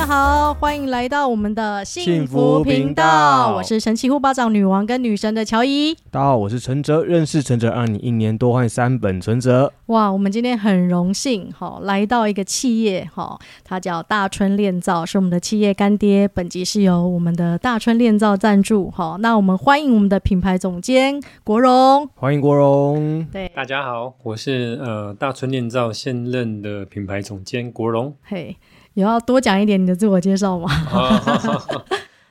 家好，欢迎来到我们的幸福频道。我是神奇护巴掌女王跟女神的乔伊。大家好，我是陈哲，认识陈哲让你一年多换三本存折。哇，我们今天很荣幸哈，来到一个企业哈，它叫大春炼造，是我们的企业干爹。本集是由我们的大春炼造赞助哈。那我们欢迎我们的品牌总监国荣，欢迎国荣。对，大家好，我是呃大春炼造现任的品牌总监国荣。嘿。有要多讲一点你的自我介绍吗？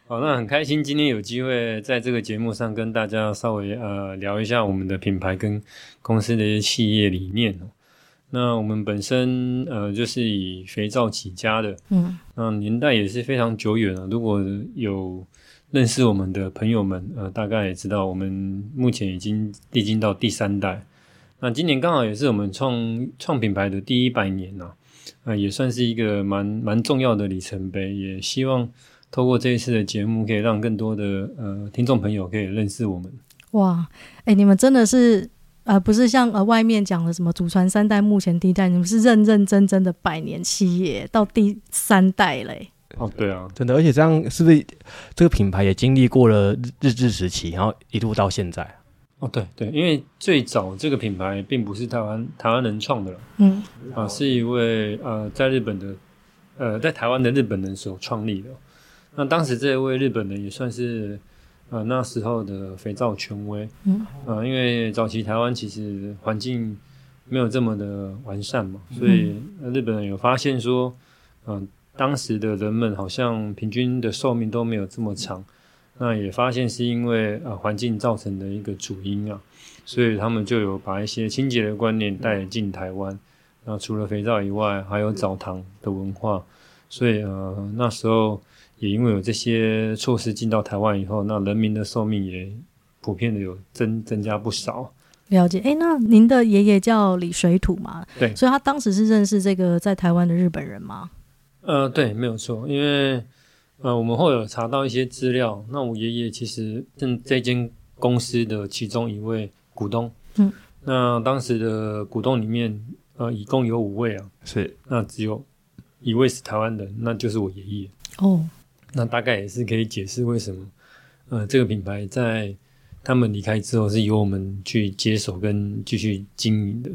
好，那很开心今天有机会在这个节目上跟大家稍微呃聊一下我们的品牌跟公司的一些企业理念。那我们本身呃就是以肥皂起家的，嗯，那年代也是非常久远了。如果有认识我们的朋友们，呃，大概也知道我们目前已经历经到第三代。那今年刚好也是我们创创品牌的第一百年呐。呃，也算是一个蛮蛮重要的里程碑，也希望透过这一次的节目，可以让更多的呃听众朋友可以认识我们。哇，哎、欸，你们真的是呃，不是像呃外面讲的什么祖传三代，目前第一代，你们是认认真真的百年企业到第三代嘞。哦，对啊，真的，而且这样是不是这个品牌也经历过了日治时期，然后一路到现在？哦，对对，因为最早这个品牌并不是台湾台湾人创的了，嗯，啊，是一位呃在日本的呃在台湾的日本人所创立的。那当时这一位日本人也算是呃那时候的肥皂权威，嗯，啊，因为早期台湾其实环境没有这么的完善嘛，所以日本人有发现说，嗯、呃，当时的人们好像平均的寿命都没有这么长。那也发现是因为呃环境造成的一个主因啊，所以他们就有把一些清洁的观念带进台湾。那除了肥皂以外，还有澡堂的文化。所以呃那时候也因为有这些措施进到台湾以后，那人民的寿命也普遍的有增增加不少。了解，哎，那您的爷爷叫李水土嘛？对，所以他当时是认识这个在台湾的日本人吗？呃，对，没有错，因为。呃，我们会有查到一些资料。那我爷爷其实正这间公司的其中一位股东。嗯，那当时的股东里面，呃，一共有五位啊。是。那只有一位是台湾人，那就是我爷爷。哦。那大概也是可以解释为什么，呃，这个品牌在他们离开之后是由我们去接手跟继续经营的。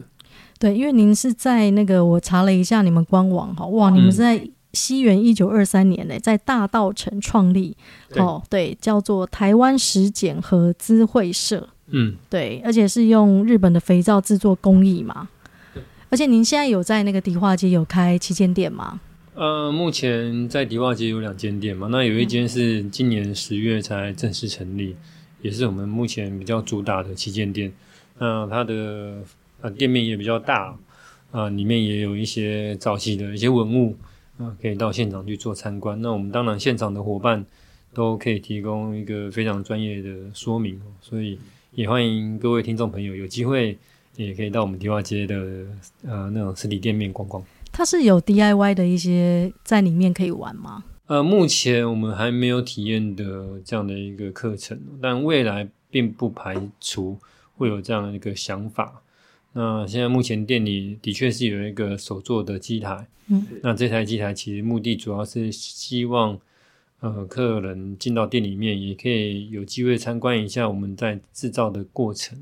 对，因为您是在那个，我查了一下你们官网，哈，哇，你们是在。嗯西元一九二三年呢，在大道城创立，哦，对，叫做台湾食检和资会社，嗯，对，而且是用日本的肥皂制作工艺嘛，而且您现在有在那个迪化街有开旗舰店吗？呃，目前在迪化街有两间店嘛，那有一间是今年十月才正式成立，嗯，也是我们目前比较主打的旗舰店，那它的呃店面也比较大，啊，呃，里面也有一些早期的一些文物。啊，可以到现场去做参观。那我们当然现场的伙伴都可以提供一个非常专业的说明，所以也欢迎各位听众朋友有机会也可以到我们迪化街的呃那种实体店面逛逛。它是有 DIY 的一些在里面可以玩吗？呃，目前我们还没有体验的这样的一个课程，但未来并不排除会有这样的一个想法。那现在目前店里的确是有一个手做的机台，嗯，那这台机台其实目的主要是希望，呃，客人进到店里面也可以有机会参观一下我们在制造的过程。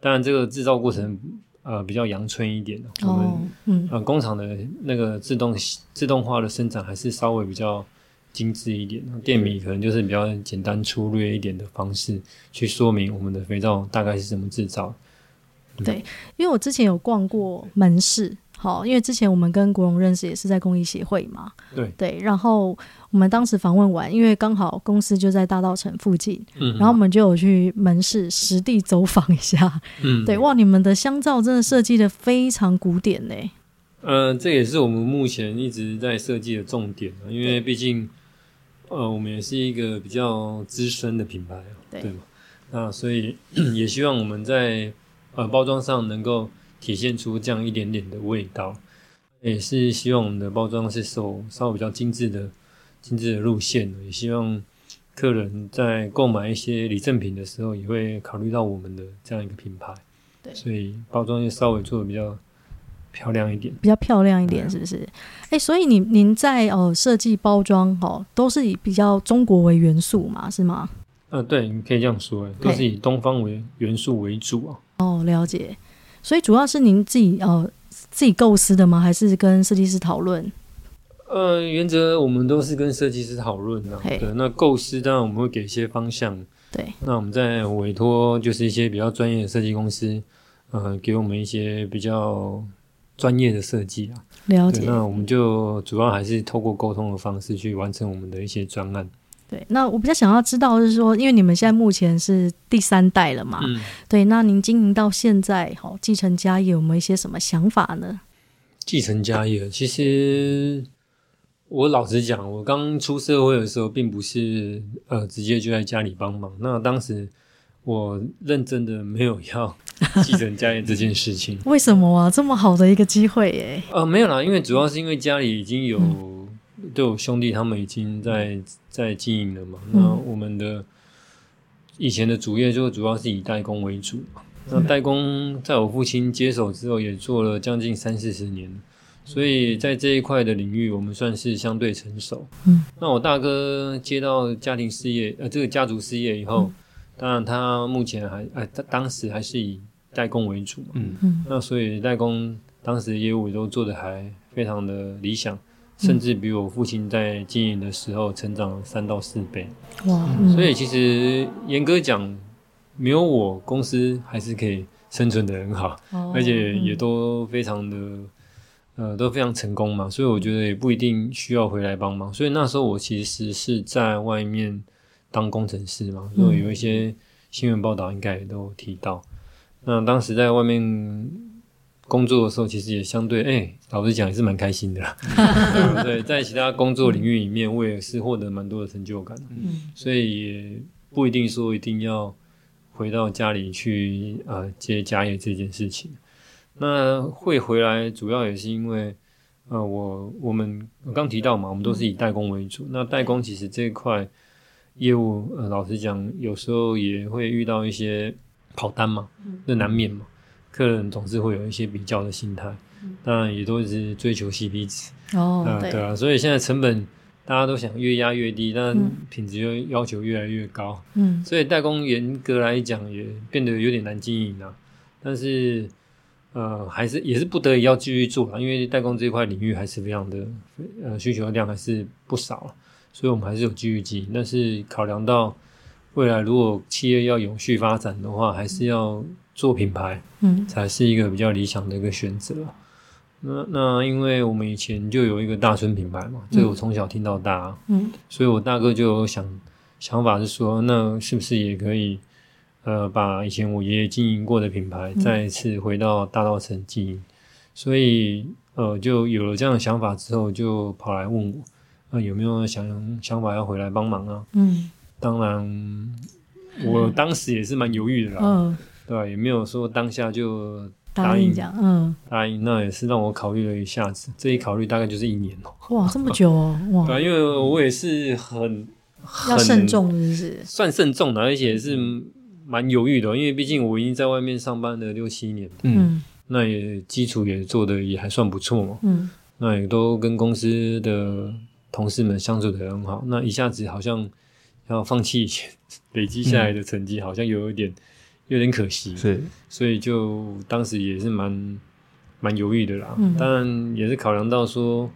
当然，这个制造过程呃比较阳春一点我们嗯呃工厂的那个自动自动化的生产还是稍微比较精致一点。店里可能就是比较简单粗略一点的方式去说明我们的肥皂大概是怎么制造。对，因为我之前有逛过门市，好，因为之前我们跟国荣认识也是在公益协会嘛，对。对，然后我们当时访问完，因为刚好公司就在大道城附近，嗯，然后我们就有去门市实地走访一下，嗯，对，哇，你们的香皂真的设计的非常古典呢，嗯、呃，这也是我们目前一直在设计的重点，因为毕竟，呃，我们也是一个比较资深的品牌，对，对嘛，那所以 也希望我们在呃，包装上能够体现出这样一点点的味道，也是希望我们的包装是走稍微比较精致的、精致的路线。也希望客人在购买一些礼赠品的时候，也会考虑到我们的这样一个品牌。对，所以包装就稍微做的比较漂亮一点，比较漂亮一点，是不是？哎、欸，所以您您在哦设计包装哦，都是以比较中国为元素嘛，是吗？呃，对，你可以这样说，都是以东方为元素为主啊。哦，了解。所以主要是您自己哦自己构思的吗？还是跟设计师讨论？呃，原则我们都是跟设计师讨论的。对，那构思当然我们会给一些方向。对，那我们再委托就是一些比较专业的设计公司，呃，给我们一些比较专业的设计啊。了解。那我们就主要还是透过沟通的方式去完成我们的一些专案。对，那我比较想要知道的是说，因为你们现在目前是第三代了嘛？嗯。对，那您经营到现在，好，继承家业有没有一些什么想法呢？继承家业，其实。我老实讲，我刚出社会的时候，并不是呃直接就在家里帮忙。那当时我认真的没有要 继承家业这件事情。为什么啊？这么好的一个机会耶？呃，没有啦，因为主要是因为家里已经有对我兄弟他们已经在在经营了嘛。嗯、那我们的以前的主业就主要是以代工为主嘛。那代工在我父亲接手之后，也做了将近三四十年。所以在这一块的领域，我们算是相对成熟。嗯，那我大哥接到家庭事业，呃，这个家族事业以后，嗯、当然他目前还，呃，他当时还是以代工为主嘛。嗯嗯。那所以代工当时业务也都做得还非常的理想，甚至比我父亲在经营的时候成长了三到四倍。哇！嗯、所以其实严格讲，没有我公司还是可以生存的很好，哦、而且也都非常的。呃，都非常成功嘛，所以我觉得也不一定需要回来帮忙。所以那时候我其实是在外面当工程师嘛，所以有一些新闻报道应该也都提到。那当时在外面工作的时候，其实也相对，哎、欸，老实讲也是蛮开心的啦。对，在其他工作领域里面，我也是获得蛮多的成就感。嗯，所以也不一定说一定要回到家里去呃接家业这件事情。那会回来，主要也是因为，呃，我我们我刚提到嘛，我们都是以代工为主。那代工其实这一块业务，呃，老实讲，有时候也会遇到一些跑单嘛，那难免嘛。客人总是会有一些比较的心态，当然也都是追求 CP 值。哦，呃、对啊，所以现在成本大家都想越压越低，但品质又要求越来越高。嗯，所以代工严格来讲也变得有点难经营啊。但是。呃，还是也是不得已要继续做了，因为代工这一块领域还是非常的，呃，需求量还是不少，所以我们还是有继续经营。但是考量到未来如果企业要永续发展的话，还是要做品牌，嗯，才是一个比较理想的一个选择。那那因为我们以前就有一个大村品牌嘛，这个我从小听到大，嗯，所以我大哥就想想法是说，那是不是也可以？呃，把以前我爷爷经营过的品牌再一次回到大稻城经营，嗯、所以呃，就有了这样的想法之后，就跑来问我，呃，有没有想想法要回来帮忙啊？嗯，当然，我当时也是蛮犹豫的啦，嗯，对吧？也没有说当下就答应，嗯，答应，那也是让我考虑了一下子，这一考虑大概就是一年哦、喔，哇，这么久哦，哇，对，因为我也是很，很要慎重，是不是？算慎重的，而且是。蛮犹豫的，因为毕竟我已经在外面上班了六七年，嗯，那也基础也做的也还算不错嘛，嗯，那也都跟公司的同事们相处得很好，那一下子好像要放弃以前 累积下来的成绩，好像有一点有点可惜，是，所以就当时也是蛮蛮犹豫的啦，嗯，当然也是考量到说。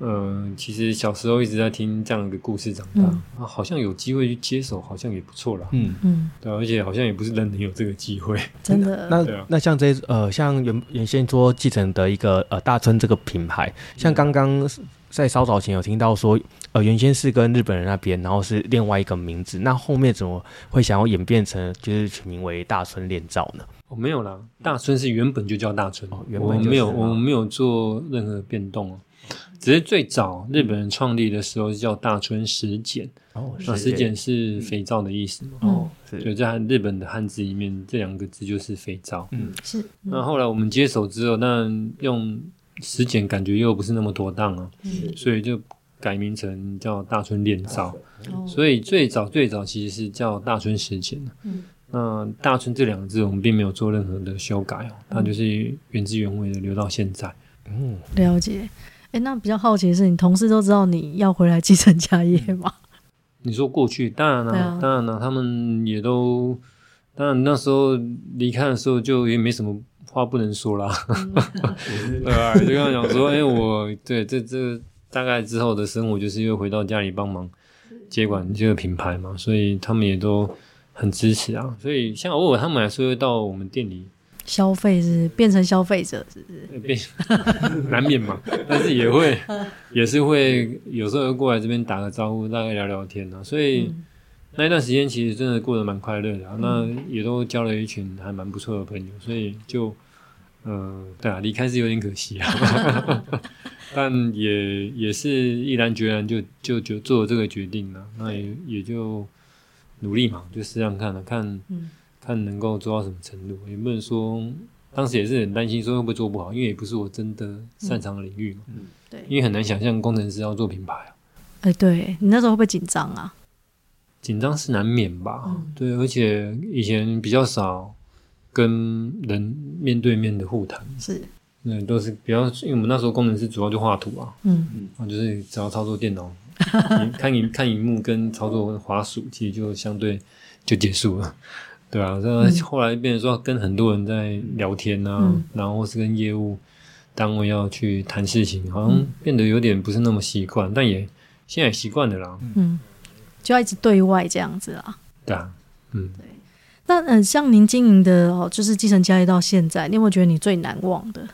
嗯，其实小时候一直在听这样一个故事长大，嗯、啊，好像有机会去接手，好像也不错啦。嗯嗯，对，而且好像也不是人人有这个机会，真的。那、啊、那像这呃，像原原先说继承的一个呃大村这个品牌，像刚刚在稍早前有听到说，呃，原先是跟日本人那边，然后是另外一个名字，那后面怎么会想要演变成就是取名为大村炼造呢？哦，没有啦，大村是原本就叫大村，哦、原本没有，我们没有做任何变动哦。只是最早日本人创立的时候叫大春石碱，哦，那石碱是肥皂的意思嘛？哦，就在日本的汉字里面，这两个字就是肥皂。嗯，是。那后来我们接手之后，那用石碱感觉又不是那么妥当啊，嗯，所以就改名成叫大春炼造。哦，所以最早最早其实是叫大春石碱。嗯，那大春这两个字，我们并没有做任何的修改哦，它就是原汁原味的留到现在。嗯，了解。哎，那比较好奇的是，你同事都知道你要回来继承家业吗？你说过去，当然了，啊，当然了，他们也都，当然那时候离开的时候就也没什么话不能说啦，对吧？就跟他讲说，哎，我对这这大概之后的生活就是因为回到家里帮忙接管这个品牌嘛，所以他们也都很支持啊。所以像偶尔他们还是会到我们店里。消费是变成消费者，是不是？变 难免嘛，但是也会，也是会有时候会过来这边打个招呼，大概聊聊天啊。所以、嗯、那一段时间其实真的过得蛮快乐的、啊嗯，那也都交了一群还蛮不错的朋友。所以就，嗯、呃，对啊，离开是有点可惜啊，但也也是毅然决然就就就做了这个决定了。那也也就努力嘛，就试试看了看。嗯看能够做到什么程度，也不能说当时也是很担心，说会不会做不好，因为也不是我真的擅长的领域嘛。嗯，对，因为很难想象工程师要做品牌啊。哎、欸，对你那时候会不会紧张啊？紧张是难免吧。嗯，对，而且以前比较少跟人面对面的互谈，是，那都是比较，因为我们那时候工程师主要就画图啊，嗯嗯，啊就是只要操作电脑，看影看荧幕跟操作滑鼠，其实就相对就结束了。对啊，这后来变成说跟很多人在聊天啊，嗯、然后是跟业务单位要去谈事情，好像变得有点不是那么习惯，但也现在也习惯了啦。嗯，就要一直对外这样子啊。对啊，嗯，对。那嗯，像您经营的哦，就是继承家业到现在，你有没有觉得你最难忘的？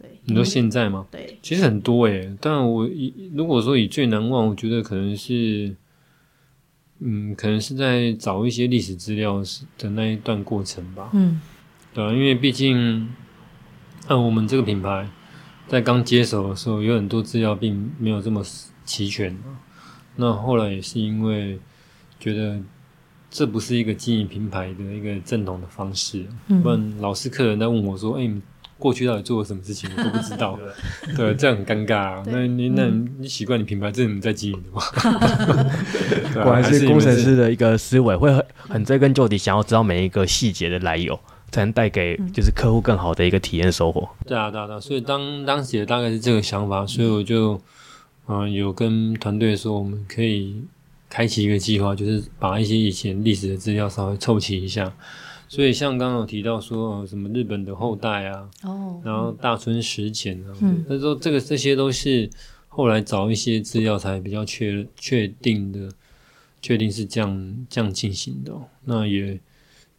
对，你说现在吗？对，其实很多诶，但我以如果说以最难忘，我觉得可能是。嗯，可能是在找一些历史资料的那一段过程吧。嗯，对啊，因为毕竟，按、啊、我们这个品牌在刚接手的时候，有很多资料并没有这么齐全。那后来也是因为觉得这不是一个经营品牌的一个正统的方式，嗯、不然老是客人在问我说：“哎、过去到底做了什么事情？”我都不知道。对，这样很尴尬、啊。那你那你习惯你品牌这是你在经营的吗？果然是工程师的一个思维，会很很追根究底，想要知道每一个细节的来由，才能带给就是客户更好的一个体验收获。对啊，对啊，对啊。所以当当时也大概是这个想法，所以我就嗯、呃、有跟团队说，我们可以开启一个计划，就是把一些以前历史的资料稍微凑齐一下。所以像刚刚有提到说、呃、什么日本的后代啊，哦，然后大村石简啊，嗯，他说这个这些都是后来找一些资料才比较确确定的。确定是这样这样进行的，那也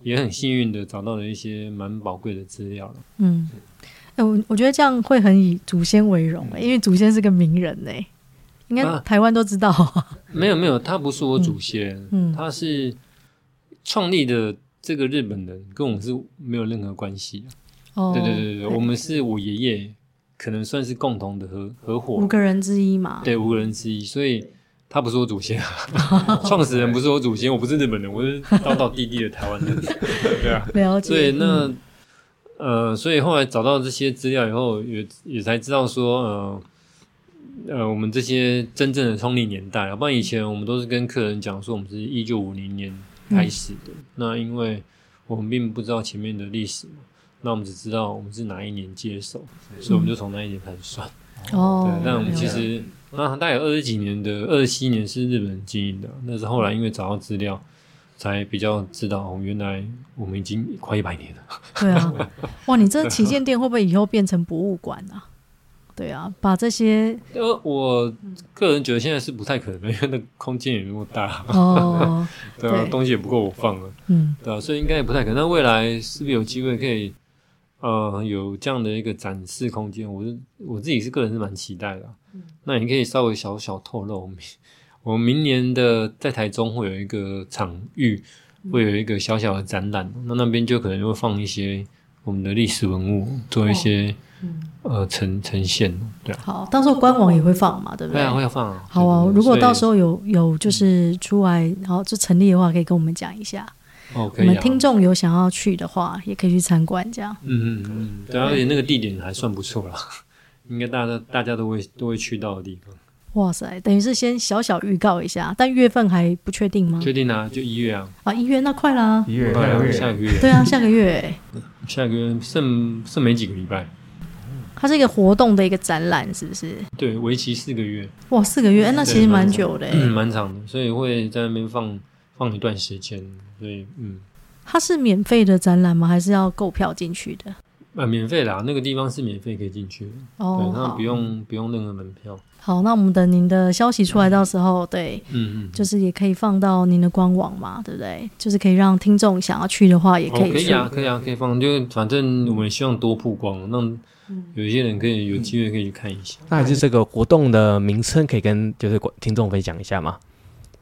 也很幸运的找到了一些蛮宝贵的资料了。嗯，我我觉得这样会很以祖先为荣、欸，因为祖先是个名人呢、欸，应该台湾都知道、啊。没有没有，他不是我祖先，嗯，他是创立的这个日本人，跟我们是没有任何关系。哦，对对对对，我们是我爷爷，可能算是共同的合合伙五个人之一嘛。对，五个人之一，所以。他不是我祖先，创始人不是我祖先，我不是日本人，我是道道地地的台湾人，对啊，了解。所以那、嗯、呃，所以后来找到这些资料以后，也也才知道说，呃呃，我们这些真正的创立年代，要不然以前我们都是跟客人讲说，我们是一九五零年开始的、嗯。那因为我们并不知道前面的历史嘛，那我们只知道我们是哪一年接手，所以我们就从那一年开始算。哦、嗯，对，那我们其实。那大概有二十几年的，二十七年是日本人经营的，那是后来因为找到资料，才比较知道哦，原来我们已经快一百年了。对啊，哇，你这旗舰店会不会以后变成博物馆啊？对啊，把这些……呃，我个人觉得现在是不太可能，因为那空间也那么大哦，对啊，东西也不够我放了，嗯，对啊，所以应该也不太可能。那未来是不是有机会可以？呃，有这样的一个展示空间，我是我自己是个人是蛮期待的、啊嗯。那你可以稍微小小透露，我们明年的在台中会有一个场域，会有一个小小的展览、嗯，那那边就可能会放一些我们的历史文物，做一些、哦、呃呈呈现。对、啊，好，到时候官网也会放嘛，对不对？会啊，会放啊。好啊，如果到时候有有就是出来，然后就成立的话，可以跟我们讲一下。Okay, 我们听众有想要去的话，也可以去参观，这样。嗯嗯嗯，对，而且那个地点还算不错啦，应该大家大家都会都会去到的地方。哇塞，等于是先小小预告一下，但月份还不确定吗？确定啊，就一月啊。啊，一月那快啦，一月快了，下个月。对啊，下个月，下个月剩剩没几个礼拜。它是一个活动的一个展览，是不是？对，为期四个月。哇，四个月，那其实蛮久的，嗯，蛮长的，所以会在那边放放一段时间。所以，嗯，它是免费的展览吗？还是要购票进去的？啊，免费啦，那个地方是免费可以进去的。哦，对，那不用不用任何门票。好，那我们等您的消息出来，到时候对，嗯嗯，就是也可以放到您的官网嘛，对不对？就是可以让听众想要去的话，也可以去。可以啊，可以啊，可以放。就反正我们希望多曝光，让有一些人可以有机会可以去看一下。那还是这个活动的名称可以跟就是听众分享一下吗？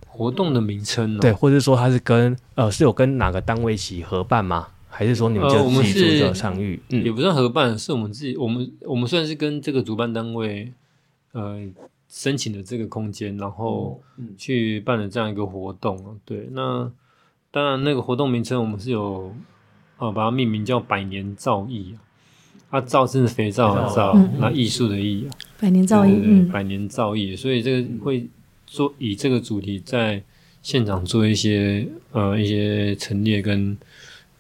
活动的名称，对，或者说它是跟呃是有跟哪个单位一起合办吗？还是说你们就自己组织场域？嗯，也不算合办，是我们自己，我们我们算是跟这个主办单位，呃，申请的这个空间，然后去办了这样一个活动。对，那当然那个活动名称我们是有，呃，把它命名叫“百年造诣”啊，它造是肥皂的皂，那艺术的艺啊，百年造诣，嗯，百年造诣，所以这个会做以这个主题在现场做一些呃一些陈列跟。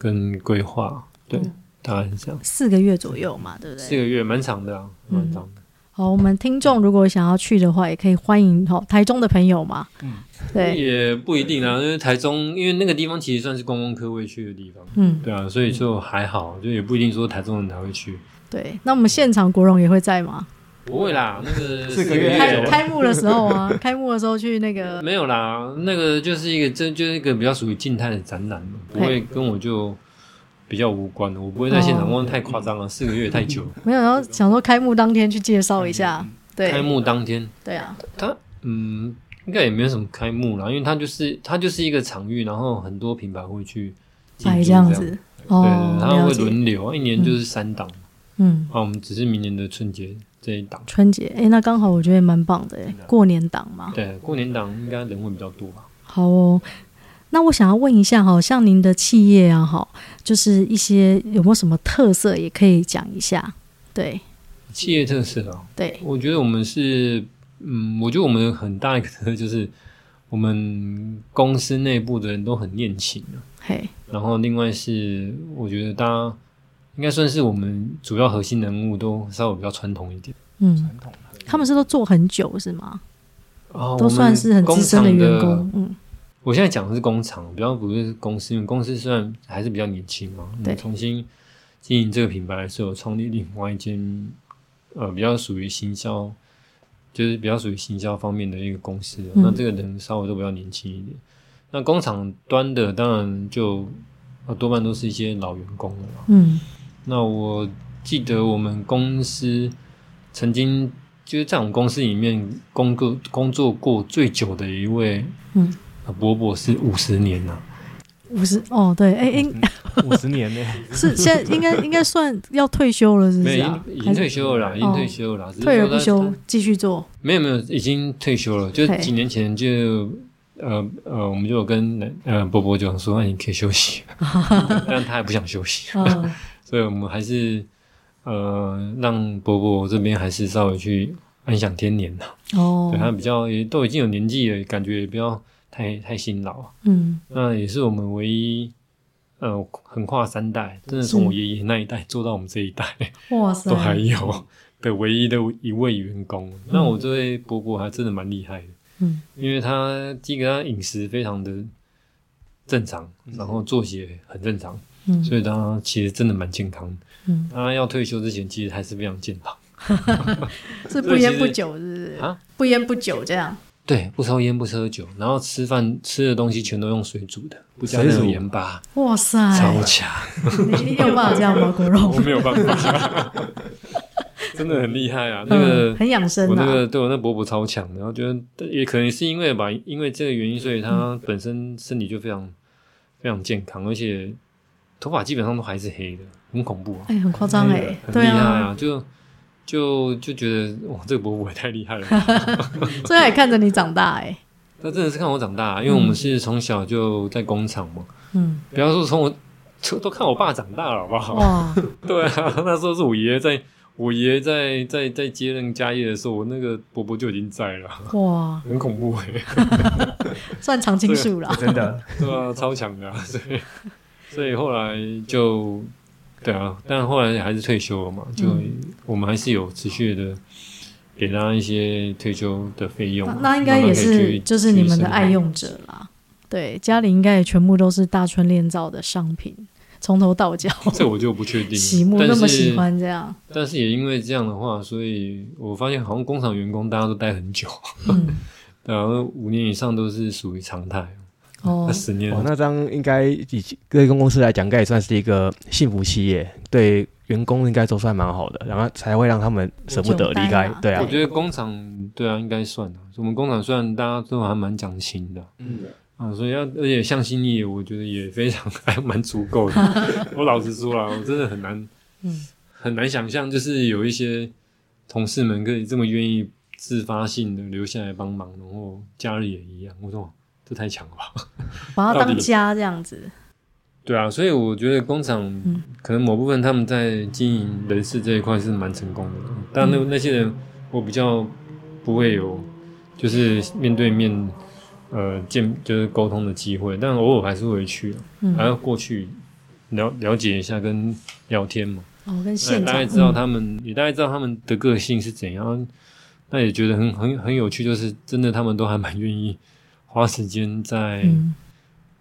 跟规划。对，嗯、大概是这样，四个月左右嘛，对不对？四个月蛮长的啊，蛮长的。好，我们听众如果想要去的话，也可以欢迎哈台中的朋友嘛。嗯，对，也不一定啊，因为台中，因为那个地方其实算是观光客会去的地方，嗯，对啊，所以就还好，就也不一定说台中人才会去。对，那我们现场国荣也会在吗？不会啦，那个 四个月开开幕的时候啊，开幕的时候去那个没有啦，那个就是一个这就是一个比较属于静态的展览，不会跟我就比较无关的，我不会在现场，问太夸张了，四个月太久。没有，然后想说开幕当天去介绍一下，对，开幕当天，对啊，他嗯，应该也没有什么开幕啦，因为他就是他就是一个场域，然后很多品牌会去摆这样子，对，他会轮流，一年就是三档，嗯，啊，我们只是明年的春节。这一档。春节，哎，那刚好我觉得也蛮棒的，哎，过年档嘛。对，过年档应该人会比较多吧。好哦，那我想要问一下，哈像您的企业啊，哈，就是一些有没有什么特色，也可以讲一下。对，企业特色啊，对，我觉得我们是，嗯，我觉得我们很大一个特色 就是，我们公司内部的人都很念情啊。嘿，然后另外是，我觉得大家。应该算是我们主要核心人物都稍微比较传统一点。嗯，传统。他们是都做很久是吗？哦，都算是很资深的员工。嗯，我现在讲的是工厂，比较不是公司，因为公司虽然还是比较年轻嘛。对。重新经营这个品牌的时候，创立另外一间呃比较属于行销，就是比较属于行销方面的一个公司。嗯。那这个人稍微都比较年轻一点。那工厂端的当然就多半都是一些老员工了。嗯。那我记得我们公司曾经就是在我们公司里面工作工作过最久的一位，嗯，伯伯是五十年了。五十哦，对，哎哎，五十年呢？是现在应该应该算要退休了，是不是？已经已经退休了啦，已经退休了啦，退而不休，继续做。没有没有，已经退休了。就几年前就呃呃，我们就有跟呃伯伯讲说，那你可以休息，但他还不想休息。所以我们还是呃，让伯伯这边还是稍微去安享天年呐。哦，对，他比较也都已经有年纪了，感觉也不要太太辛劳。嗯，那也是我们唯一呃，横跨三代，真的从我爷爷那一代做到我们这一代，哇塞，都还有的唯一的一位员工。嗯、那我这位伯伯还真的蛮厉害的。嗯，因为他基本上饮食非常的正常，然后作息也很正常。嗯，所以他其实真的蛮健康的。嗯，他要退休之前，其实还是非常健康。是不烟不酒，是不是啊？不烟不酒这样。对，不抽烟不喝酒，然后吃饭吃的东西全都用水煮的，不加那种盐巴。哇塞，超强！你有办法这样吗？国荣？我没有办法，真的很厉害啊！那个很养生。我那个对我那伯伯超强，然后觉得也可能是因为吧，因为这个原因，所以他本身身体就非常非常健康，而且。头发基本上都还是黑的，很恐怖啊！哎、欸，很夸张哎，很厉害啊！就就就觉得哇，这个伯伯也太厉害了，所以也看着你长大哎。他真的是看我长大，因为我们是从小就在工厂嘛。嗯，不要说从我都看我爸长大了，好不好？哇，对啊，那时候是我爷爷在，我爷爷在在在接任家业的时候，我那个伯伯就已经在了。哇，很恐怖哎、欸，算常青树了，真的，对啊，超强的、啊，所以所以后来就对啊，但后来还是退休了嘛，就、嗯、我们还是有持续的给他一些退休的费用。那，那应该也是就是你们的爱用者啦，对，家里应该也全部都是大春炼造的商品。从头到脚，这我就不确定。喜木那么喜欢这样，但是也因为这样的话，所以我发现好像工厂员工大家都待很久，嗯，然后五年以上都是属于常态。哦，那十年，哦，那张应该以对公司来讲，应该也算是一个幸福企业，对员工应该都算蛮好的，然后才会让他们舍不得离开。对啊，我觉得工厂对啊，应该算的。我们工厂虽然大家都还蛮讲情的，嗯。啊，所以要而且向心力，我觉得也非常还蛮足够的。我老实说啦，我真的很难，嗯，很难想象，就是有一些同事们可以这么愿意自发性的留下来帮忙，然后家里也一样。我说这太强了吧，把它当家这样子。对啊，所以我觉得工厂可能某部分他们在经营人事这一块是蛮成功的，但那那些人我比较不会有，就是面对面。呃，见就是沟通的机会，但偶尔还是会去，嗯、还要过去了了解一下，跟聊天嘛。哦，跟现场大概知道他们，嗯、也大概知道他们的个性是怎样。那也觉得很很很有趣，就是真的，他们都还蛮愿意花时间在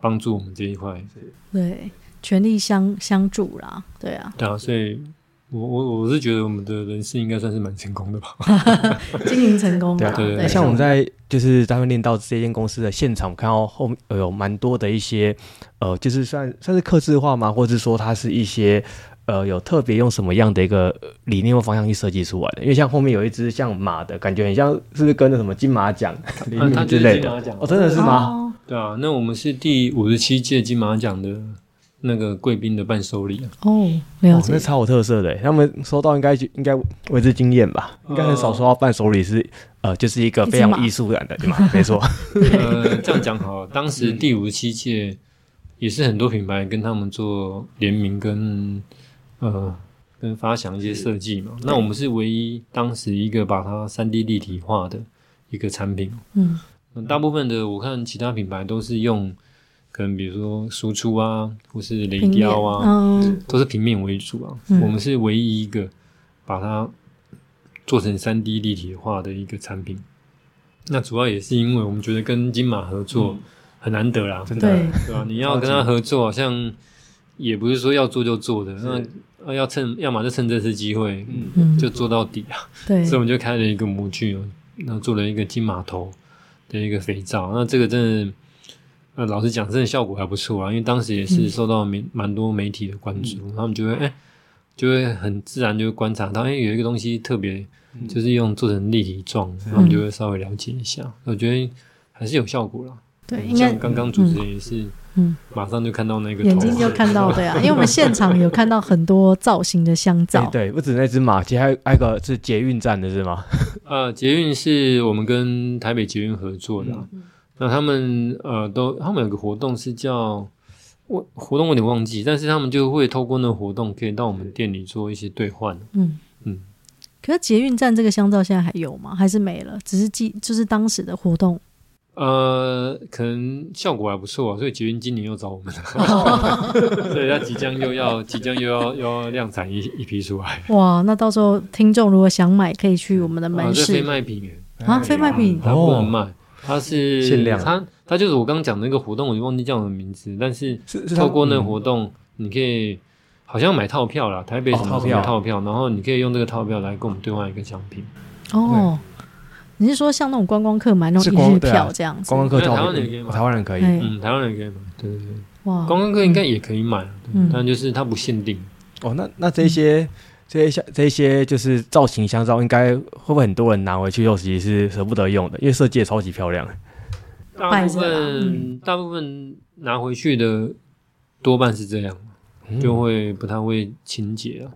帮助我们这一块。嗯、对，全力相相助啦。对啊，对啊，所以。我我我是觉得我们的人事应该算是蛮成功的吧，经营成功的。对对，像我们在就是大春炼造这间公司的现场，看到后面有蛮多的一些呃，就是算算是客制化吗？或者是说它是一些呃有特别用什么样的一个理念或方向去设计出来的？因为像后面有一只像马的感觉，很像是不是跟着什么金马奖之类的？哦，真的是吗？哦、对啊，那我们是第五十七届金马奖的。那个贵宾的伴手礼哦，没有、哦，那超有特色的，他们收到应该应该为之惊艳吧？应该很少收到伴手礼是呃，就是一个非常艺术感的，对吗？没错。呃，这样讲好，当时第五十七届也是很多品牌跟他们做联名跟呃跟发想一些设计嘛。那我们是唯一当时一个把它三 D 立体化的一个产品。嗯，大部分的我看其他品牌都是用。可能比如说输出啊，或是雷雕啊，嗯、都是平面为主啊。嗯、我们是唯一一个把它做成三 D 立体化的一个产品。那主要也是因为我们觉得跟金马合作很难得啦，真的，对吧？你要跟他合作，好像也不是说要做就做的，是那要趁，要么就趁这次机会，嗯，就做到底啊。对，所以我们就开了一个模具，然后做了一个金马头的一个肥皂。那这个真的。那老实讲，真的效果还不错啊，因为当时也是受到蛮蛮多媒体的关注，嗯、他们就会哎、欸，就会很自然就会观察到，哎、欸，有一个东西特别，就是用做成立体状，他们、嗯、就会稍微了解一下。我觉得还是有效果啦。对，应该刚刚主持人也是，嗯，马上就看到那个眼睛就看到，对啊，因为我们现场有看到很多造型的香皂，对，对，不止那只马，其实还还有个是捷运站的是吗？呃，捷运是我们跟台北捷运合作的、啊。嗯那他们呃都，他们有个活动是叫我活动我有点忘记，但是他们就会透过那个活动，可以到我们店里做一些兑换。嗯嗯。嗯，可是捷运站这个香皂现在还有吗？还是没了？只是记就是当时的活动。呃，可能效果还不错啊，所以捷运今年又找我们了，所以他即将又要即将又要又要量产一一批出来。哇，那到时候听众如果想买，可以去我们的门市。非卖品啊，非卖品，它不能卖。它是限量，它它就是我刚刚讲的那个活动，我就忘记叫什么名字。但是透过那个活动，你可以好像买套票啦，台北什么什么套票，然后你可以用这个套票来跟我们兑换一个奖品。哦，你是说像那种观光客买那种一日票这样子？观光客台湾人可以买，台湾人可以，嗯，台湾人可以买，对对对。哇，观光客应该也可以买，但就是它不限定。哦，那那这些。这些像这些就是造型香皂，应该会不会很多人拿回去又其实是舍不得用的？因为设计也超级漂亮。大部分大部分拿回去的多半是这样，就会不太会清洁啊。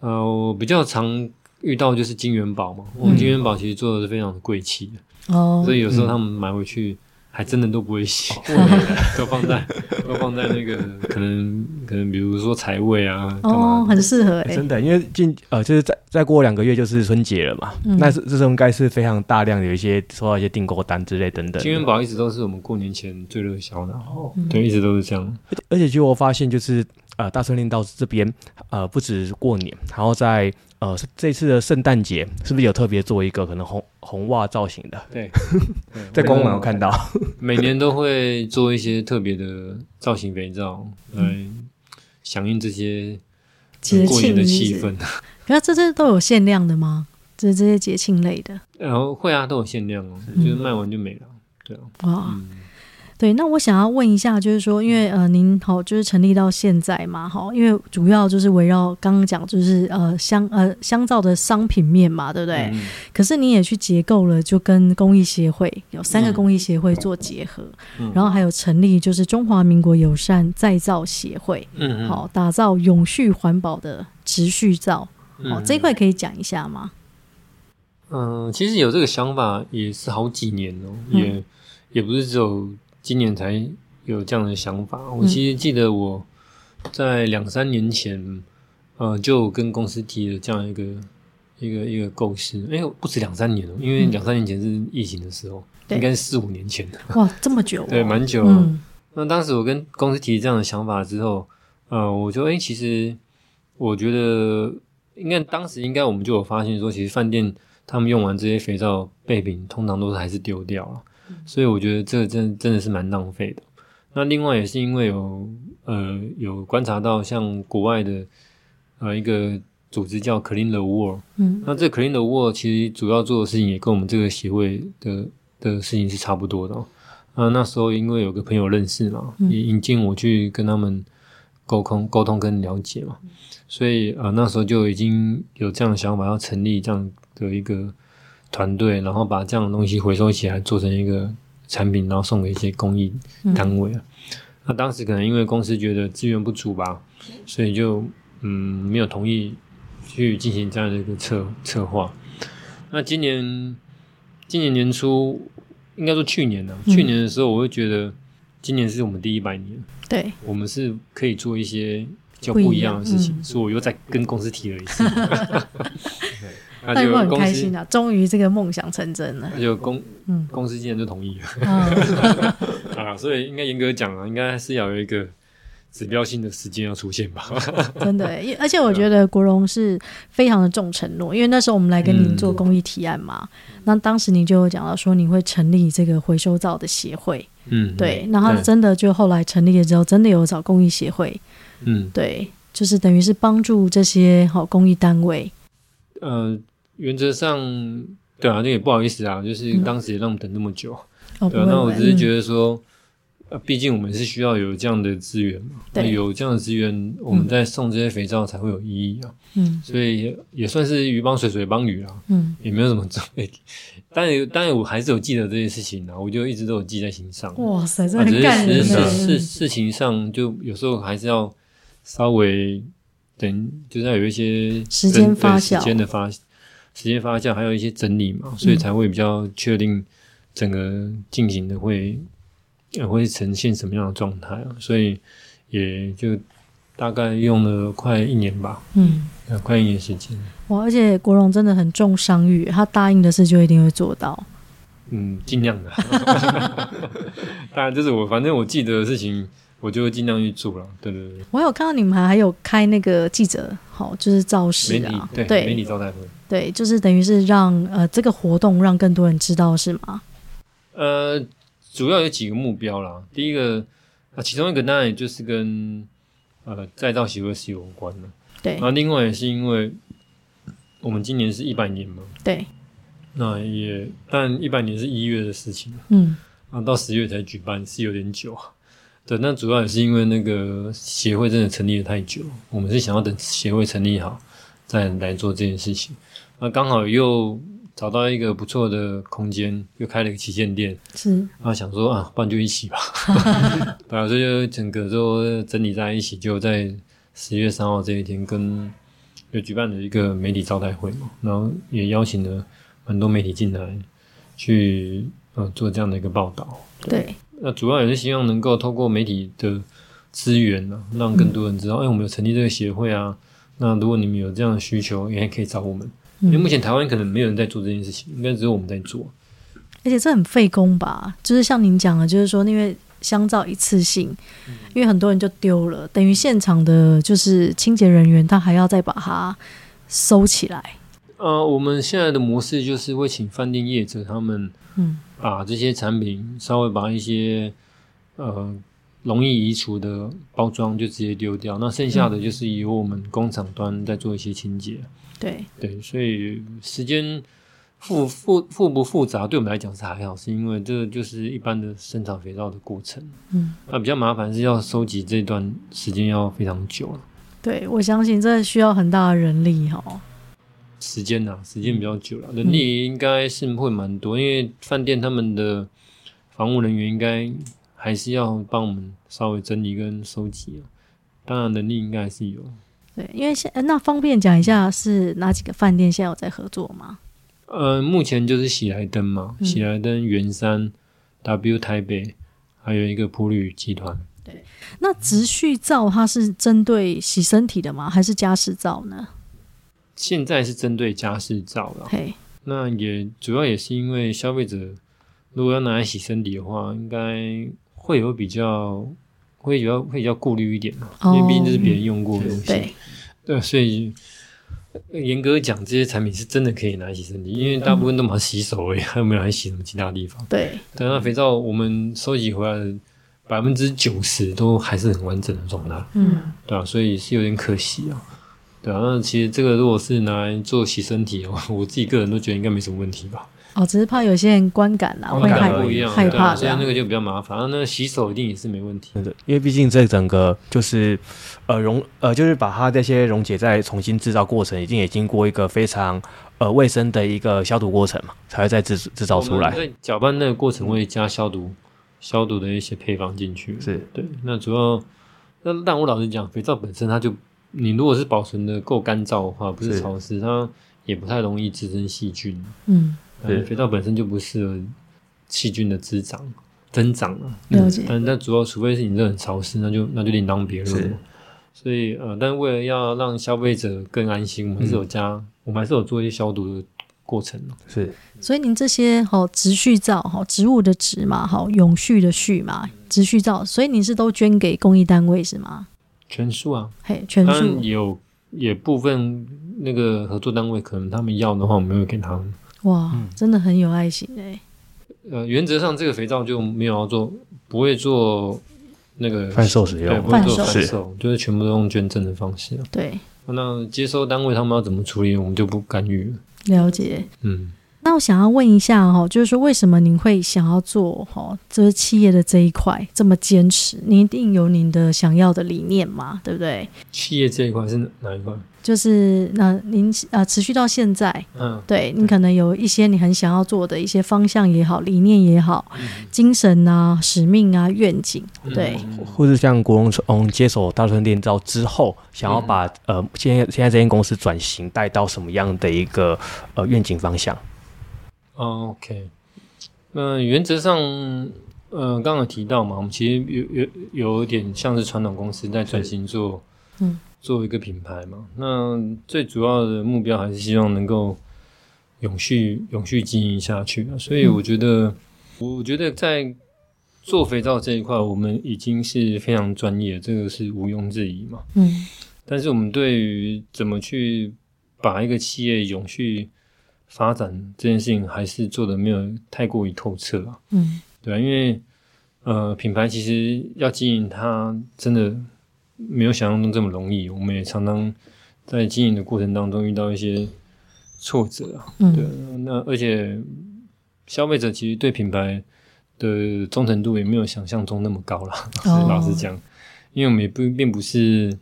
呃，我比较常遇到就是金元宝嘛，我们金元宝其实做的是非常的贵气的，哦，所以有时候他们买回去还真的都不会洗，都放在 都放在那个可能可能比如说财位啊，哦，很适合真的，因为近呃就是再再过两个月就是春节了嘛，嗯、那这这时候应该是非常大量的有一些收到一些订购单之类等等。金元宝一直都是我们过年前最热销的，哦，对，一直都是这样。而且而且就我发现就是呃大森林到这边呃不止过年，然后在。呃，这次的圣诞节是不是有特别做一个可能红红袜造型的？对，在官网有看到，每年都会做一些特别的造型肥皂来响应这些节庆的气氛。可是这些都有限量的吗？就是这些节庆类的？然后会啊，都有限量哦，就是卖完就没了。对啊，哇。嗯对，那我想要问一下，就是说，因为呃，您好，就是成立到现在嘛，哈，因为主要就是围绕刚刚讲，就是呃香呃香皂的商品面嘛，对不对？嗯、可是你也去结构了，就跟公益协会有三个公益协会做结合，嗯、然后还有成立就是中华民国友善再造协会，嗯好，打造永续环保的持续皂，好，这一块可以讲一下吗？嗯，其实有这个想法也是好几年哦，也、嗯、也不是只有。今年才有这样的想法。我其实记得我在两三年前，嗯、呃，就跟公司提了这样一个一个一个构思。哎、欸，不止两三年了，因为两三年前是疫情的时候，嗯、应该是四五年前的。哇，这么久、哦？对，蛮久了。嗯、那当时我跟公司提这样的想法之后，呃，我就哎、欸，其实我觉得应该当时应该我们就有发现说，其实饭店他们用完这些肥皂备品，通常都是还是丢掉了。所以我觉得这个真真的是蛮浪费的。那另外也是因为有呃有观察到像国外的呃一个组织叫 Clean the World，嗯，那这 Clean the World 其实主要做的事情也跟我们这个协会的的事情是差不多的。啊，那时候因为有个朋友认识嘛，也引进我去跟他们沟通沟通跟了解嘛，所以啊那时候就已经有这样的想法，要成立这样的一个。团队，然后把这样的东西回收起来，做成一个产品，然后送给一些公益单位啊。嗯、那当时可能因为公司觉得资源不足吧，所以就嗯没有同意去进行这样的一个策策划。那今年今年年初，应该说去年呢、啊，嗯、去年的时候，我会觉得今年是我们第一百年，对，我们是可以做一些比较不一样。的事情，嗯、所以我又再跟公司提了一次。那就很开心啊！终于这个梦想成真了。那就公嗯，公司竟然就同意了 啊！所以应该严格讲啊，应该是要有一个指标性的时间要出现吧？真的，而且我觉得国荣是非常的重承诺，因为那时候我们来跟您做公益提案嘛，嗯、那当时您就有讲到说你会成立这个回收皂的协会，嗯，对，然后真的就后来成立了之后，真的有找公益协会，嗯，对，就是等于是帮助这些好公益单位，呃。原则上，对啊，那也不好意思啊，就是当时也让我们等那么久，嗯、对啊。那我只是觉得说，呃、嗯，毕竟我们是需要有这样的资源嘛，对，有这样的资源，我们在送这些肥皂才会有意义啊。嗯，所以也也算是鱼帮水，水帮鱼啊。嗯，也没有什么准备，当然，当然我还是有记得这些事情啊，我就一直都有记在心上。哇塞，这很感人。事事事情上，就有时候还是要稍微等，就是要有一些时间发酵，时间的发。时间发酵，还有一些整理嘛，所以才会比较确定整个进行的会、嗯、会呈现什么样的状态啊，所以也就大概用了快一年吧，嗯，快一年时间。哇，而且国荣真的很重商誉，他答应的事就一定会做到。嗯，尽量的。当然，就是我反正我记得的事情。我就会尽量去做了，对对对。我有看到你们还还有开那个记者，好，就是造势啊，对对，媒体招待会，对，就是等于是让呃这个活动让更多人知道是吗？呃，主要有几个目标啦。第一个啊，其中一个当然也就是跟呃再造协会是有关的，对。然后另外也是因为我们今年是一百年嘛，对。那也但一百年是一月的事情，嗯，啊到十月才举办，是有点久。对，那主要也是因为那个协会真的成立的太久，我们是想要等协会成立好再来做这件事情。那刚好又找到一个不错的空间，又开了一个旗舰店，是啊，想说啊，不然就一起吧。对啊，所以就整个都整理在一起，就在十月三号这一天跟就举办了一个媒体招待会嘛，然后也邀请了很多媒体进来去呃做这样的一个报道。对，对那主要也是希望能够透过媒体的资源呢、啊，让更多人知道，哎、嗯，我们有成立这个协会啊。那如果你们有这样的需求，也可以找我们。因为目前台湾可能没有人在做这件事情，应该只有我们在做。而且这很费工吧？就是像您讲的，就是说因为香皂一次性，因为很多人就丢了，等于现场的就是清洁人员他还要再把它收起来。呃，我们现在的模式就是会请饭店业者他们，嗯，把这些产品稍微把一些呃容易移除的包装就直接丢掉，那剩下的就是由我们工厂端在做一些清洁。对对，所以时间复复复不复杂，对我们来讲是还好，是因为这就是一般的生产肥皂的过程。嗯，那比较麻烦是要收集这段时间要非常久了。对，我相信这需要很大的人力哈、哦。时间呐、啊，时间比较久了，人力应该是会蛮多，嗯、因为饭店他们的防务人员应该还是要帮我们稍微整理跟收集。当然，能力应该还是有。对，因为现那方便讲一下是哪几个饭店现在有在合作吗？呃，目前就是喜来登嘛，嗯、喜来登、圆山、W 台北，还有一个普旅集团。对，那直续皂它是针对洗身体的吗？还是家事皂呢？现在是针对家事皂了。嘿，那也主要也是因为消费者如果要拿来洗身体的话，应该会有比较。会比较会比较顾虑一点嘛，因为毕竟这是别人用过的东西，对，对，所以严格讲，这些产品是真的可以拿来洗身体，因为大部分都拿洗手而已，还有没有来洗什么其他地方？对，但那肥皂我们收集回来的百分之九十都还是很完整的状态，嗯，对啊，所以是有点可惜啊，对啊，那其实这个如果是拿来做洗身体的话，我自己个人都觉得应该没什么问题吧。哦，只是怕有些人观感啦，会害不一样，害怕。所以那个就比较麻烦，那个洗手一定也是没问题的，因为毕竟这整个就是呃溶呃，就是把它这些溶解再重新制造过程，已经也经过一个非常呃卫生的一个消毒过程嘛，才会再制制造出来。在搅拌那个过程会加消毒消毒的一些配方进去，是对。那主要那但我老实讲，肥皂本身它就你如果是保存的够干燥的话，不是潮湿，它也不太容易滋生细菌。嗯。对，肥皂本身就不适合细菌的滋长、增长啊。了解。但但主要，除非是你这很潮湿，那就那就另当别论。所以呃，但为了要让消费者更安心，我们还是有加，嗯、我们还是有做一些消毒的过程。是。所以您这些好植续皂哈，植物的植嘛，好永续的续嘛，植续皂，所以你是都捐给公益单位是吗？全数啊，嘿，全数有也部分那个合作单位可能他们要的话，我们会给他们。哇，真的很有爱心哎！呃，原则上这个肥皂就没有要做，不会做那个贩售使用，对，不会做贩售，就是全部都用捐赠的方式。对，那接收单位他们要怎么处理，我们就不干预了。了解，嗯。那我想要问一下哈，就是说为什么您会想要做哈，就是企业的这一块这么坚持？您一定有您的想要的理念嘛，对不对？企业这一块是哪一块？就是那您呃持续到现在，嗯，对，你可能有一些你很想要做的一些方向也好，理念也好，嗯、精神啊、使命啊、愿景，对，或者像国荣从接手大春炼皂之后，想要把、嗯、呃现在现在这间公司转型带到什么样的一个呃愿景方向？哦，OK，那原则上，呃，刚刚提到嘛，我们其实有有有点像是传统公司在转型做，嗯。做一个品牌嘛，那最主要的目标还是希望能够永续、永续经营下去。所以我觉得，嗯、我觉得在做肥皂这一块，我们已经是非常专业，这个是毋庸置疑嘛。嗯。但是我们对于怎么去把一个企业永续发展这件事情，还是做的没有太过于透彻啊。嗯。对啊，因为呃，品牌其实要经营它，真的。没有想象中这么容易，我们也常常在经营的过程当中遇到一些挫折啊。嗯，对，那而且消费者其实对品牌的忠诚度也没有想象中那么高啦。哦、老实讲，因为我们也不并不是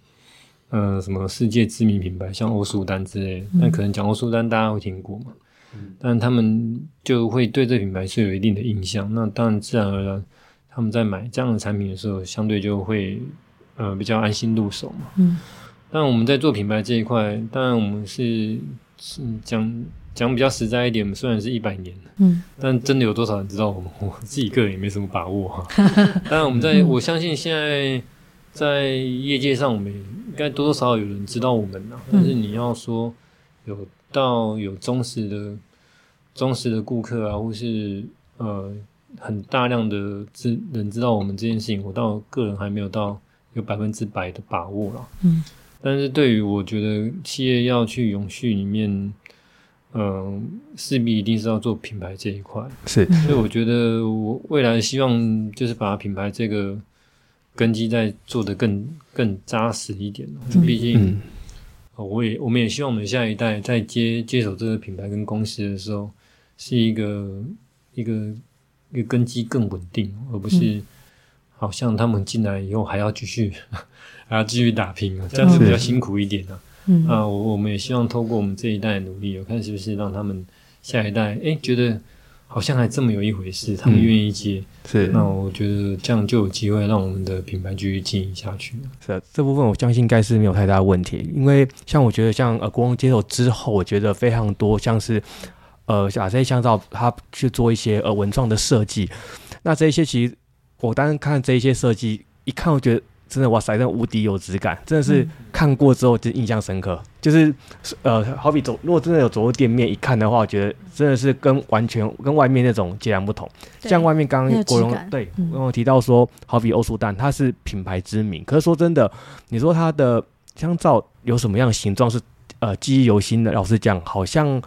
呃什么世界知名品牌，像欧舒丹之类。那、嗯、可能讲欧舒丹，大家会听过嘛？嗯、但他们就会对这品牌是有一定的印象。那当然，自然而然，他们在买这样的产品的时候，相对就会。呃，比较安心入手嘛。嗯。但我们在做品牌这一块，当然我们是讲讲比较实在一点，虽然是一百年，嗯，但真的有多少人知道我们？我自己个人也没什么把握哈。当然，我们在、嗯、我相信现在在业界上，我们应该多多少少有人知道我们呐。但是你要说有到有忠实的忠实的顾客啊，或是呃很大量的知人知道我们这件事情，我到个人还没有到有百分之百的把握了。嗯。但是对于我觉得企业要去永续里面，嗯，势必一定是要做品牌这一块。是，所以我觉得我未来希望就是把品牌这个根基再做得更更扎实一点。毕竟，嗯、我也我们也希望我们下一代在接接手这个品牌跟公司的时候，是一个一个一个根基更稳定，而不是好像他们进来以后还要继续。还要继续打拼啊，这样子比较辛苦一点啊。嗯啊，我我们也希望透过我们这一代的努力，我看是不是让他们下一代，哎，觉得好像还这么有一回事，他们愿意接。是，那我觉得这样就有机会让我们的品牌继续经营下去。是的，这部分我相信应该是没有太大的问题，因为像我觉得像呃国王接手之后，我觉得非常多像是呃把这些香皂他去做一些呃文创的设计，那这一些其实我当时看这一些设计，一看我觉得。真的哇塞，真的无敌有质感，真的是看过之后就印象深刻。嗯、就是呃，好比走，如果真的有走入店面一看的话，我觉得真的是跟完全跟外面那种截然不同。像外面刚刚国荣对我有提到说，好比欧舒丹，它是品牌知名，可是说真的，你说它的香皂有什么样的形状是呃记忆犹新的？老实讲，好像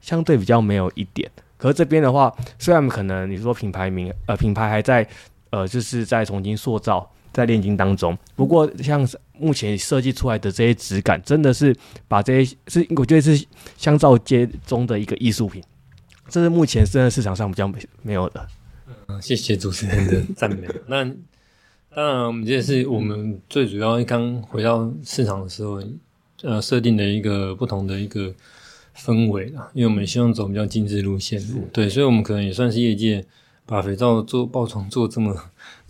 相对比较没有一点。可是这边的话，虽然可能你说品牌名呃品牌还在呃就是在重新塑造。在炼金当中，不过像目前设计出来的这些质感，真的是把这些是我觉得是香皂街中的一个艺术品，这是目前真的市场上比较没没有的。嗯，谢谢主持人的赞美。那当然，我们这是我们最主要刚回到市场的时候，呃，设定的一个不同的一个氛围啦，因为我们希望走比较精致路线，对，所以我们可能也算是业界把肥皂做爆床做这么。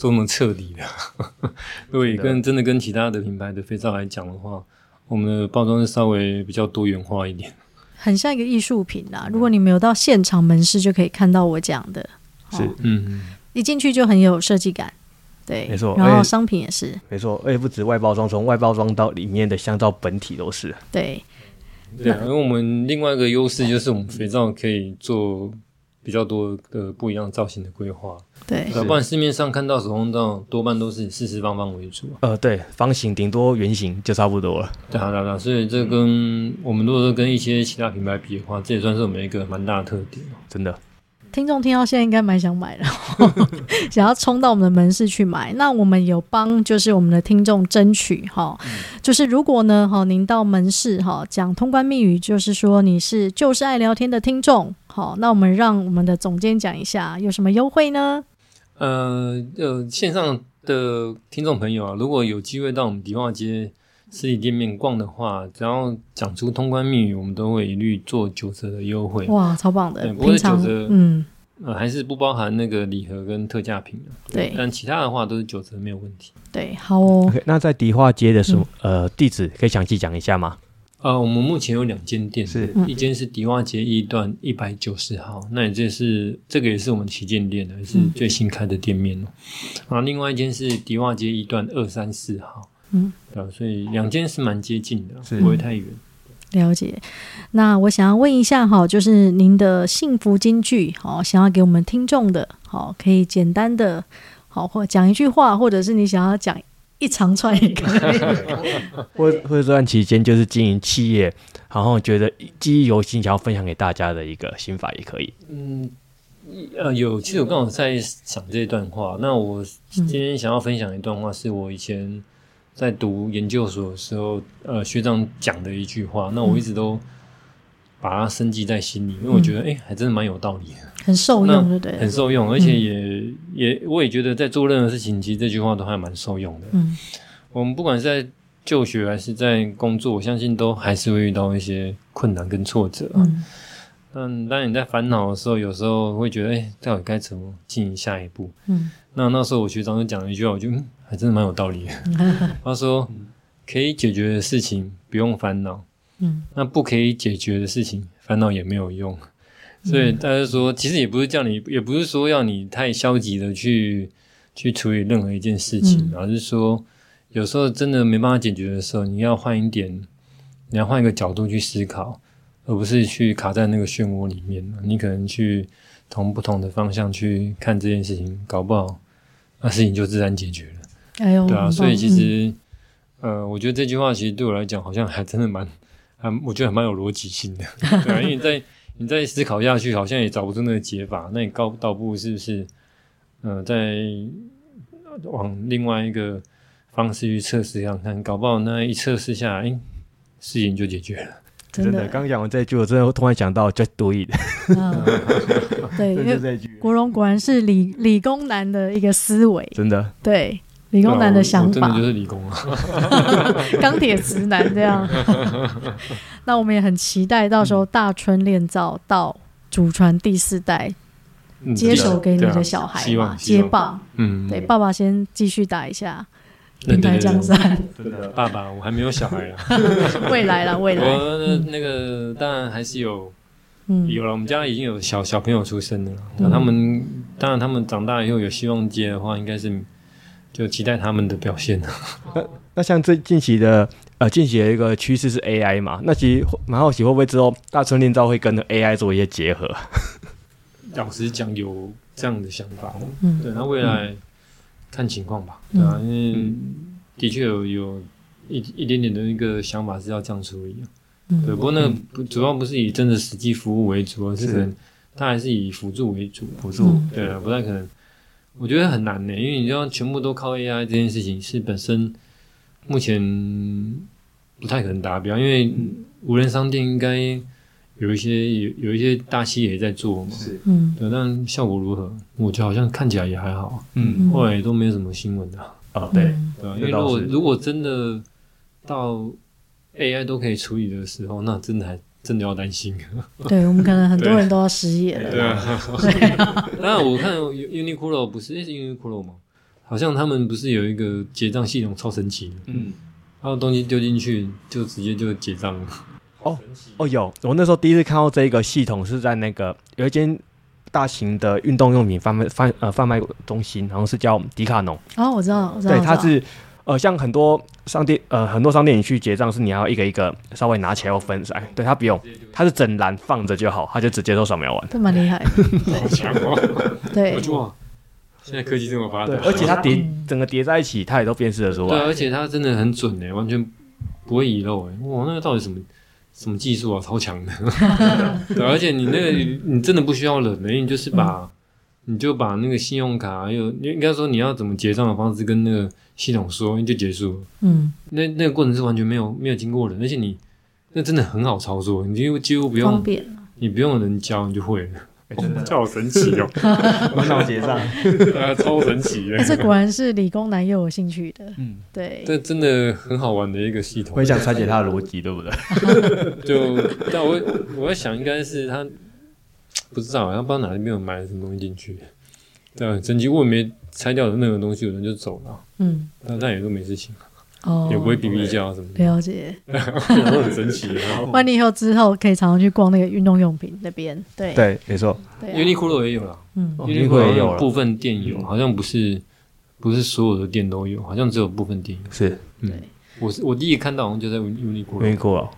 这么彻底的，对，跟真的跟其他的品牌的肥皂来讲的话，我们的包装是稍微比较多元化一点，很像一个艺术品啦。如果你没有到现场门市，就可以看到我讲的，是，嗯，一进去就很有设计感，对，没错。然后商品也是，没错，而且不止外包装，从外包装到里面的香皂本体都是，对，对。因为我们另外一个优势就是我们肥皂可以做。比较多的不一样造型的规划，对，不然市面上看到手工皂多半都是四四方方为主，呃，对，方形顶多圆形就差不多了，对啊，对啊，所以这跟我们如果说跟一些其他品牌比的话，这也算是我们一个蛮大的特点，真的。听众听到现在应该蛮想买的，想要冲到我们的门市去买。那我们有帮就是我们的听众争取哈，就是如果呢哈，您到门市哈讲通关密语，就是说你是就是爱聊天的听众，好，那我们让我们的总监讲一下有什么优惠呢？呃呃，线上的听众朋友啊，如果有机会到我们迪化街实体店面逛的话，只要讲出通关密语，我们都会一律做九折的优惠。哇，超棒的！不过九折，嗯，呃，还是不包含那个礼盒跟特价品的。对，但其他的话都是九折，没有问题。对，好哦。Okay, 那在迪化街的什么、嗯、呃地址可以详细讲一下吗？呃，我们目前有两间店，是一间是迪化街一段一百九十号，那也就是这个也是我们旗舰店的，是最新开的店面哦。然后另外一间是迪化街一段二三四号。嗯，对，所以两间是蛮接近的，是不会太远。了解。那我想要问一下哈，就是您的幸福金句，好，想要给我们听众的，好，可以简单的，好，或讲一句话，或者是你想要讲一长串也可以。或或者这段期间就是经营企业，然后觉得记忆犹新，想要分享给大家的一个心法也可以。嗯，呃，有，其实我刚好在想这段话。那我今天想要分享一段话，是我以前。在读研究所的时候，呃，学长讲的一句话，那我一直都把它深记在心里，嗯、因为我觉得，哎、欸，还真的蛮有道理的，很受用，对不对？很受用，而且也、嗯、也，我也觉得在做任何事情，其实这句话都还蛮受用的。嗯，我们不管是在就学还是在工作，我相信都还是会遇到一些困难跟挫折。嗯，但当你在烦恼的时候，有时候会觉得，哎、欸，到底该怎么进行下一步？嗯，那那时候我学长就讲了一句话，我就。还真的蛮有道理的。他说：“可以解决的事情不用烦恼，嗯，那不可以解决的事情，烦恼也没有用。所以大家说，其实也不是叫你，也不是说要你太消极的去去处理任何一件事情，而、嗯、是说，有时候真的没办法解决的时候，你要换一点，你要换一个角度去思考，而不是去卡在那个漩涡里面。你可能去从不同的方向去看这件事情，搞不好那事情就自然解决了。哎呦，对啊，所以其实，嗯、呃，我觉得这句话其实对我来讲，好像还真的蛮，还我觉得还蛮有逻辑性的，对啊，因为在。你再思考下去，好像也找不出那个解法。那你高倒不如是不是，呃，在往另外一个方式去测试看看，搞不好那一测试下来，哎，事情就解决了。真的，刚讲完这句，我真的突然想到，just do it。对，因为国荣果然是理理工男的一个思维，真的，对。理工男的想法，真的就是理工啊，钢铁直男这样。那我们也很期待到时候大春炼造到祖传第四代，接手给你的小孩嘛，接棒。嗯，对，爸爸先继续打一下品牌江山。真的，爸爸，我还没有小孩啊，未来了，未来。我那个当然还是有，嗯有了，我们家已经有小小朋友出生了。那他们当然他们长大以后有希望接的话，应该是。就期待他们的表现。那那像最近期的呃，近期的一个趋势是 AI 嘛？那其实蛮好奇，会不会之后大春令照会跟 AI 做一些结合？老实讲，有这样的想法。嗯，对，那未来看情况吧。对啊，因为的确有有一一点点的一个想法是要这样处理。嗯，对，不过那个不主要不是以真的实际服务为主，而是可能它还是以辅助为主。辅助，对啊，不太可能。我觉得很难呢，因为你要全部都靠 AI 这件事情是本身目前不太可能达标，因为无人商店应该有一些有有一些大企业也在做嘛，是，嗯，对，但效果如何？我觉得好像看起来也还好，嗯，后来也都没有什么新闻的，啊，对，对，因为如果如果真的到 AI 都可以处理的时候，那真的还。真的要担心，对，我们可能很多人都要失业了。对啊，对啊。当然，我看 Uniqlo 不是，是 Uniqlo 吗？好像他们不是有一个结账系统超神奇的，嗯，然后东西丢进去就直接就结账了。哦哦，有，我那时候第一次看到这个系统是在那个有一间大型的运动用品贩卖贩呃贩卖中心，然后是叫迪卡侬。哦，我知道，我知道，对，它是。呃，像很多商店，呃，很多商店你去结账是你要一个一个稍微拿起来要分散，对，它不用，它是整篮放着就好，它就直接都扫描完。这蛮厉害，好强哦！对，哇，现在科技这么发达，而且它叠整个叠在一起，它也都辨识得出来。对，而且它真的很准诶，完全不会遗漏诶。哇，那个到底什么什么技术啊？超强的。对，而且你那个你真的不需要人，你就是把。你就把那个信用卡，又应该说你要怎么结账的方式跟那个系统说，你就结束了。嗯，那那个过程是完全没有没有经过人，而且你那真的很好操作，你几乎几乎不用，你不用人教你就会了。真的，好神奇哦！很好结账，超神奇的。这果然是理工男又有兴趣的。嗯，对，这真的很好玩的一个系统。我也想拆解它的逻辑，对不对？就但我我在想，应该是他。不知道，他不知道哪里没有埋什么东西进去。对，整机我也没拆掉的那个东西，有人就走了。嗯，但但也都没事情，哦，也不会比比较什么的。了解，很神奇。万一以后之后可以常常去逛那个运动用品那边。对对，没错。Uniqlo 也有了，嗯，Uniqlo 也有部分店有，好像不是不是所有的店都有，好像只有部分店有。是，对。我是我第一个看到，好像就在 Uniqlo。Uniqlo。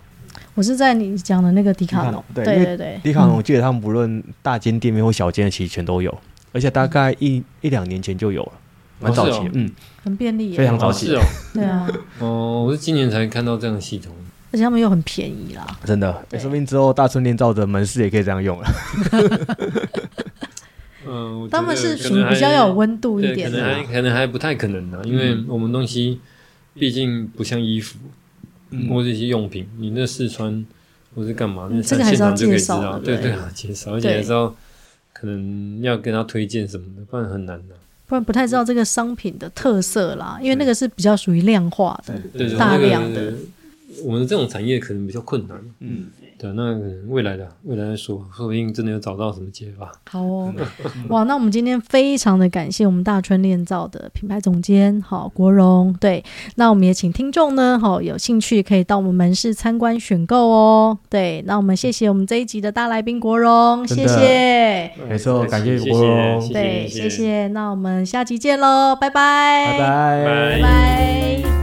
我是在你讲的那个迪卡侬，对对对，迪卡侬，我记得他们不论大间店面或小间的，其实全都有，而且大概一一两年前就有了，蛮早期，嗯，很便利，非常早期。哦，对啊，哦，我是今年才看到这样的系统，而且他们又很便宜啦，真的，说不定之后大村炼造的门市也可以这样用。了，嗯，他们是属于比较要有温度一点，可能还可能还不太可能呢，因为我们东西毕竟不像衣服。或者一些用品，你那试穿或是干嘛？那现场就可以知道。对对啊，介绍，而且还知道可能要跟他推荐什么的，不然很难的。不然不太知道这个商品的特色啦，因为那个是比较属于量化的，大量的。我们这种产业可能比较困难。嗯。对那未来的未来再说，说不定真的有找到什么解法。好哦，哇，那我们今天非常的感谢我们大春炼造的品牌总监，好国荣。对，那我们也请听众呢，好有兴趣可以到我们门市参观选购哦。对，那我们谢谢我们这一集的大来宾国荣，谢谢。没错，感谢国荣。对，谢谢。那我们下集见喽，拜拜，拜拜，拜拜。